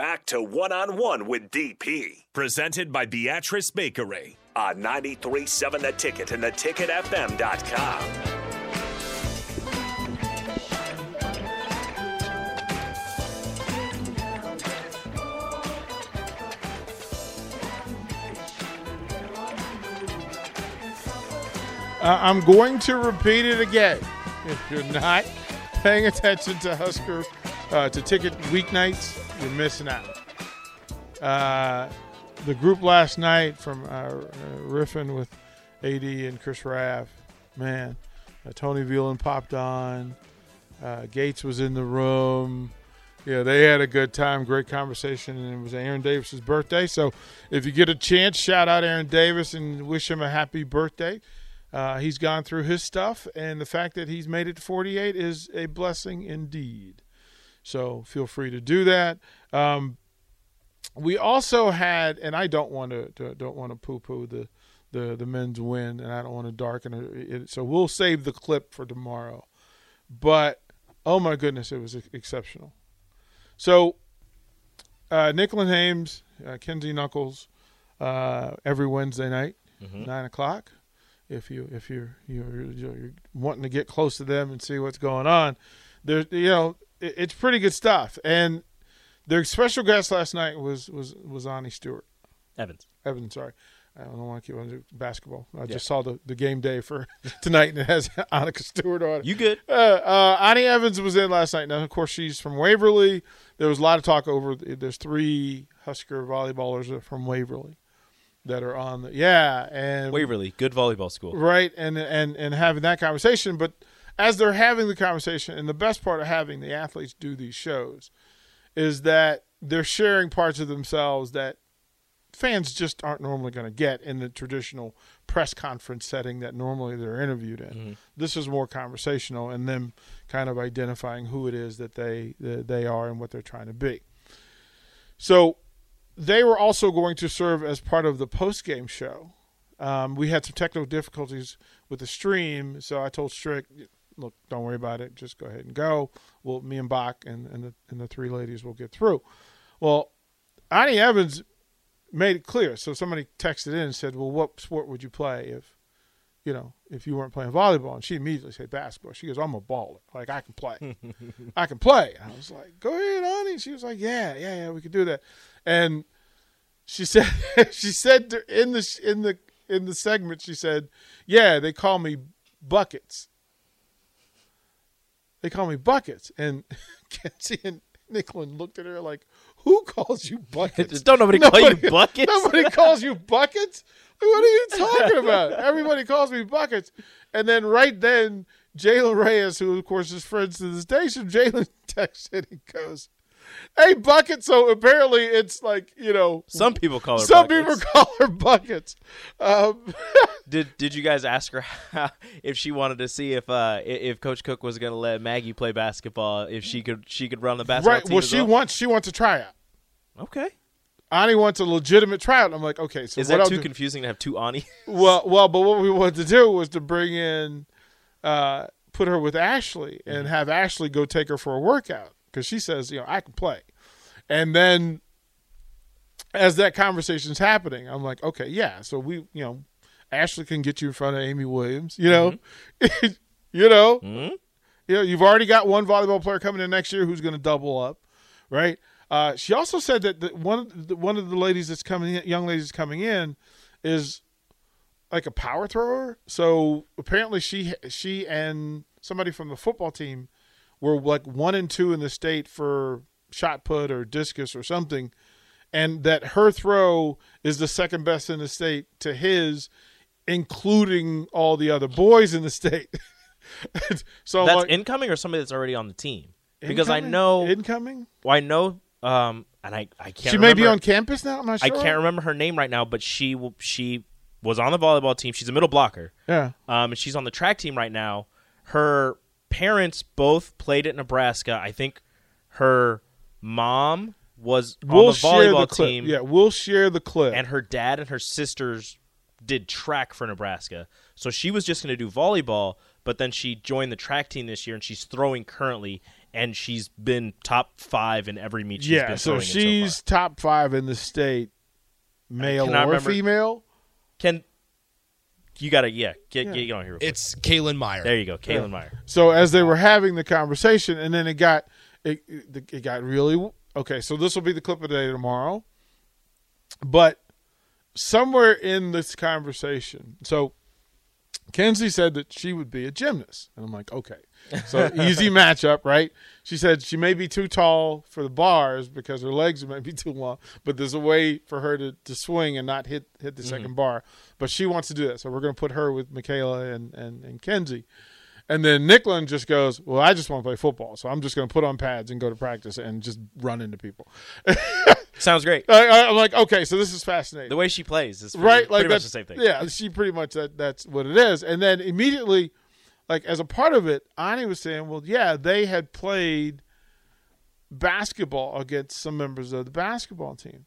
Back to one on one with DP. Presented by Beatrice Bakery on 937 The Ticket and theticketfm.com. Uh, I'm going to repeat it again. If you're not paying attention to Husker, uh, to ticket weeknights, you're missing out. Uh, the group last night from uh, riffing with AD and Chris Raff, man, uh, Tony Veland popped on. Uh, Gates was in the room. Yeah, they had a good time, great conversation, and it was Aaron Davis's birthday. So, if you get a chance, shout out Aaron Davis and wish him a happy birthday. Uh, he's gone through his stuff, and the fact that he's made it to 48 is a blessing indeed. So feel free to do that. Um, we also had, and I don't want to don't want to poo poo the, the the men's win, and I don't want to darken it. So we'll save the clip for tomorrow. But oh my goodness, it was exceptional. So uh, Nicklin Hames, uh, Kenzie Knuckles, uh, every Wednesday night, mm-hmm. nine o'clock. If you if you're, you're you're wanting to get close to them and see what's going on, there you know it's pretty good stuff. And their special guest last night was was was Ani Stewart. Evans. Evans, sorry. I don't want to keep on basketball. I yeah. just saw the, the game day for tonight, and it has Annika Stewart on it. You good? Uh, uh, Anni Evans was in last night. Now, of course, she's from Waverly. There was a lot of talk over. There's three Husker volleyballers from Waverly that are on the yeah and Waverly, good volleyball school, right? And and and having that conversation, but as they're having the conversation, and the best part of having the athletes do these shows is that they're sharing parts of themselves that fans just aren't normally going to get in the traditional press conference setting that normally they're interviewed in. Mm-hmm. This is more conversational and them kind of identifying who it is that they that they are and what they're trying to be. So they were also going to serve as part of the post game show. Um, we had some technical difficulties with the stream, so I told Strick, look, don't worry about it. Just go ahead and go. Well, me and Bach and, and the and the three ladies will get through. Well, Anni Evans made it clear. So somebody texted in and said, "Well, what sport would you play if, you know, if you weren't playing volleyball?" And she immediately said basketball. She goes, "I'm a baller. Like I can play. I can play." I was like, "Go ahead, Anni." She was like, "Yeah, yeah, yeah, we could do that." And she said, she said in the in the in the segment, she said, "Yeah, they call me buckets." They call me buckets. And Kenzie and Nicklin looked at her like, who calls you buckets? Don't nobody, nobody call you buckets? Nobody calls you buckets? What are you talking about? Everybody calls me buckets. And then right then, Jalen Reyes, who of course is friends to the station, Jalen texted and he goes, hey bucket. So apparently it's like you know some people call her. Some buckets. people call her buckets. Um, did Did you guys ask her how, if she wanted to see if uh, if Coach Cook was going to let Maggie play basketball? If she could she could run the basketball right. well, she well? wants she wants a tryout. Okay. Anni wants a legitimate tryout. I'm like, okay, so is that too confusing to have two Ani? well, well, but what we wanted to do was to bring in, uh, put her with Ashley and mm-hmm. have Ashley go take her for a workout because she says, you know, I can play. And then as that conversation's happening, I'm like, okay, yeah. So we, you know, Ashley can get you in front of Amy Williams. You know, mm-hmm. you know, mm-hmm. you know, you've already got one volleyball player coming in next year who's going to double up, right? Uh, she also said that the, one of the, one of the ladies that's coming, in, young ladies coming in, is like a power thrower. So apparently she she and somebody from the football team were like one and two in the state for shot put or discus or something, and that her throw is the second best in the state to his, including all the other boys in the state. so That's like, incoming or somebody that's already on the team? Because I know, incoming. well, I know, um, and I I can't. She may be on campus now. I'm not I can't remember her name right now, but she she was on the volleyball team. She's a middle blocker. Yeah. Um, and she's on the track team right now. Her parents both played at Nebraska. I think her mom was on We'll the share volleyball the clip. team, Yeah, we'll share the clip. and her dad and her sisters did track for Nebraska. So she was just going to do volleyball, but then she joined the track team this year, and she's throwing currently, and she's been top five in every meet. She's yeah, been so she's so top five in the state, male or remember- female. Can you got to yeah get Yeah. get, get on here? real quick. It's Kaylin Meyer. there you go, Kaylin Meyer. So as they were having the conversation, and then it got it, it, it got really okay. So this will be the clip of the day tomorrow, but somewhere in this conversation, so Kenzie said that she would be a gymnast, and I'm like, okay, so easy matchup, right? She said she may be too tall for the bars because her legs might be too long, but there's a way for her to, to swing and not hit hit the mm-hmm. second bar. But she wants to do that, so we're going to put her with Michaela and and, and Kenzie. And then Nicklin just goes, Well, I just want to play football. So I'm just going to put on pads and go to practice and just run into people. Sounds great. I, I'm like, Okay, so this is fascinating. The way she plays is pretty, right? Like pretty much that's the same thing. Yeah, she pretty much that, that's what it is. And then immediately, like as a part of it, Ani was saying, Well, yeah, they had played basketball against some members of the basketball team.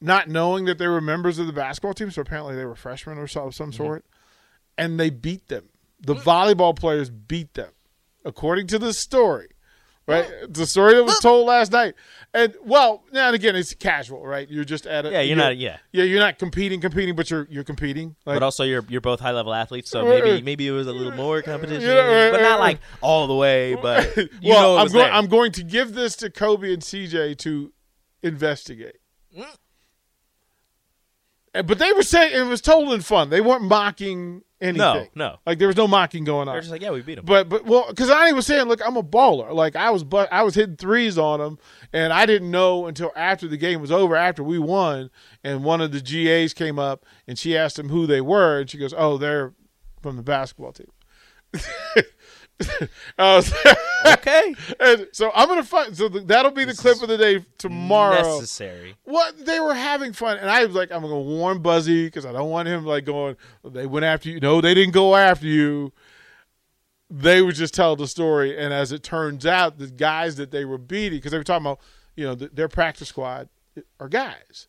Not knowing that they were members of the basketball team. So apparently they were freshmen or so, of some mm-hmm. sort, and they beat them. The volleyball players beat them, according to the story. Right, the story that was told last night, and well, now and again, it's casual, right? You're just at a Yeah, you're not- yeah. yeah, you're not competing, competing, but you're you're competing. Like, But also, you're you're both high level athletes, so maybe maybe it was a little more competition, Yeah, but not like all the way. But you well, know, it I'm going. there. I'm going to give this to Kobe and CJ to investigate. Mm. But they were saying it was in fun. They weren't mocking anything. no. Like there was no mocking going on. They're just like, yeah, we beat them. But but well, because Anni was saying, look, I'm a baller. Like I was, but I was hitting threes on them, and I didn't know until after the game was over, after we won, and one of the GAs came up and she asked him who they were, and she goes, "Oh, they're from the basketball team." Was- okay, and so I'm gonna find. So th- that'll be the clip of the day tomorrow. necessary. What they were having fun, and I was like, I'm gonna warn Buzzy because I don't want him like going. They went after you. No, they didn't go after you. They would just tell the story, and as it turns out, the guys that they were beating, because they were talking about, you know, th- their practice squad are guys,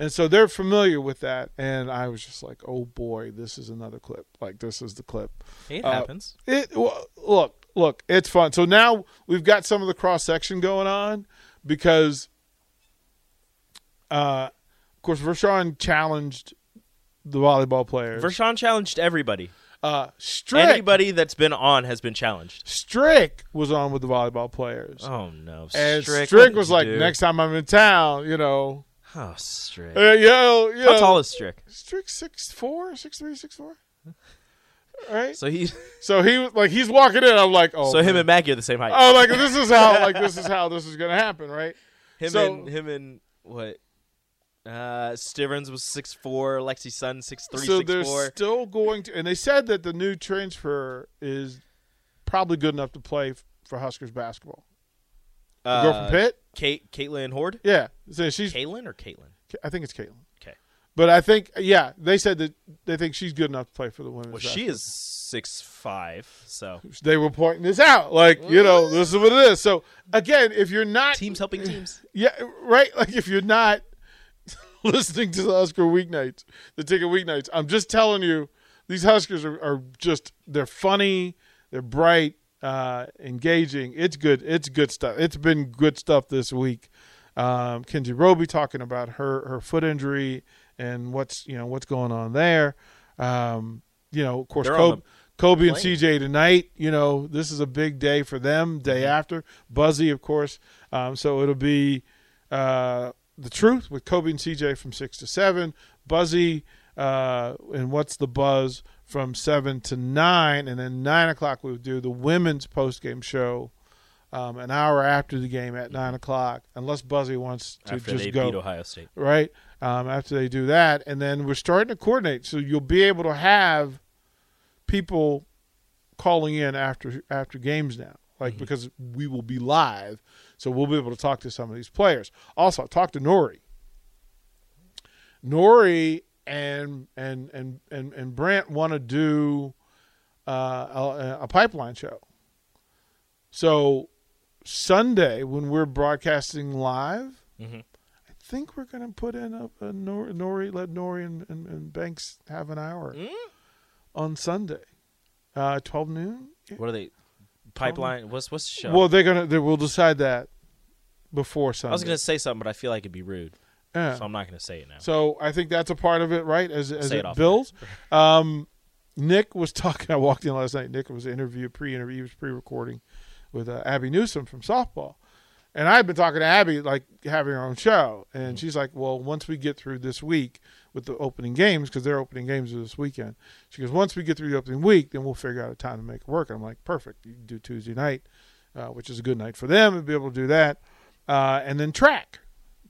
and so they're familiar with that. And I was just like, oh boy, this is another clip. Like this is the clip. It Uh, happens. It well, look, look, it's fun. So now we've got some of the cross section going on, because, uh, of course, Vershawn challenged the volleyball players. Vershawn challenged everybody. uh, Strick, Anybody that's been on has been challenged. Strick was on with the volleyball players. Oh no! and Strick, Strick, was like, do? next time I'm in town, you know, Oh, Strick. uh, yo, yo. How tall is Strick? Strick? Six four, six three, six four. Right. So he, So he like, he's walking in. I'm like, oh. so him man. and Maggie are the same height. Oh, like this is how, like this is how this is gonna happen, right? him so- and him and what? Uh, Stivers was six four. Lexi Sun six three, so six they're four. still going to, and they said that the new transfer is probably good enough to play for Huskers basketball. The girl from Uh, Pitt, Kate, Caitlin Horde. yeah. So she's, Caitlin or Caitlin? I think it's Caitlin. Okay. But I think, yeah, they said that they think she's good enough to play for the women's. Well, she is six five. So. They were pointing this out, like you know, this is what it is. So again, if you're not teams helping teams. Yeah, right. Like if you're not listening to the Husker weeknights, the ticket weeknights, I'm just telling you, these Huskers are, are just they're funny, they're bright, uh, engaging. It's good. It's good stuff. It's been good stuff this week. Um, Kenzie Roby talking about her her foot injury and what's you know what's going on there. Um, you know, of course, They're Kobe, Kobe and. CJ tonight. You know, this is a big day for them. Day after Buzzy, of course. Um, so it'll be uh, the truth with Kobe and CJ from six to seven. Buzzy uh, and what's the buzz from seven to nine, and then nine o'clock we'll do the women's post game show. Um, an hour after the game at nine o'clock, unless Buzzy wants to After just they go beat Ohio State. right? Um, after they do that, and then we're starting to coordinate, so you'll be able to have people calling in after after games now, like because we will be live, so we'll be able to talk to some of these players. Also, talk to Nori. Nori and and and and and Brant want to do uh, a, a pipeline show. So Sunday when we're broadcasting live, Mhm. I think we're going to put in a, a Nori, Nori, let Nori and, and, and Banks have an hour on Sunday, uh, twelve noon. What are they? Pipeline. What's what's the show? Well, they're gonna they will decide that before Sunday. I was gonna say something, but I feel like it'd be rude, Yeah. so I'm not gonna say it now. So I think that's a part of it, right? As as Say it, it builds. Um, Nick was talking. I walked in last night. Nick was interview, pre-interview, he was pre-recording with uh, Abby Newsom from softball, and I had been talking to Abby like having her own show, Mm-hmm. and she's like, "Well, once we get through this week with the opening games, because they're opening games are this weekend, she goes, once we get through the opening week, then we'll figure out a time to make it work." And I'm like, "Perfect. You can do Tuesday night, uh, which is a good night for them, and be able to do that, uh, and then track."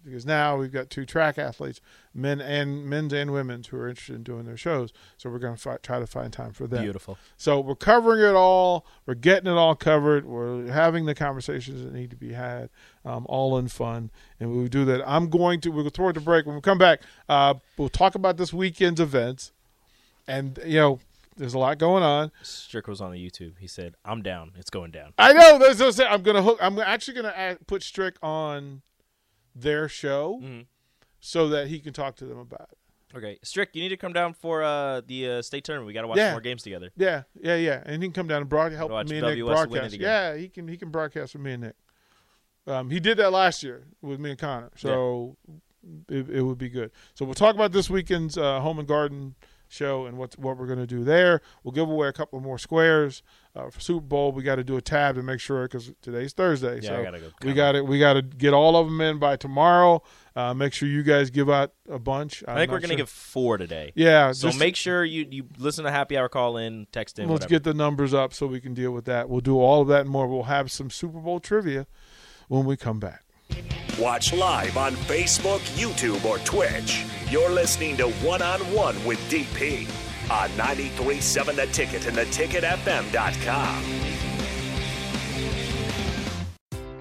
Because now we've got two track athletes, men and men's and women's, who are interested in doing their shows. So we're going to try to find time for them. Beautiful. So we're covering it all. We're getting it all covered. We're having the conversations that need to be had, um, all in fun. And we will do that. I'm going to. We'll go toward the break. When we come back, uh, we'll talk about this weekend's events. And you know, there's a lot going on. Strick was on the YouTube. He said, "I'm down. It's going down." I know. That's what I'm saying. I'm gonna hook. I'm actually gonna put Strick on their show Mhm. so that he can talk to them about it. Okay, Strick, you need to come down for uh, the uh, state tournament. We got to watch Yeah. more games together. Yeah, yeah, yeah. And he can come down and broad, help me and Nick WS broadcast. Yeah, he can. He can broadcast with me and Nick. Um, he did that last year with me and Connor, so it, it would be good. So we'll talk about this weekend's uh, home and garden show and what what we're going to do there. We'll give away a couple more squares uh, for Super Bowl. We got to do a tab to make sure because today's Thursday. Yeah, so I gotta go we got to we got to get all of them in by tomorrow. Uh, make sure you guys give out a bunch. I think we're gonna give four today. yeah. So make sure you you listen to Happy Hour, call in, text in. Let's whatever. get the numbers up so we can deal with that. We'll do all of that and more. We'll have some Super Bowl trivia when we come back. Watch live on Facebook, YouTube, or Twitch. You're listening to One on One with DP on 93.7 The Ticket and theticketfm.com.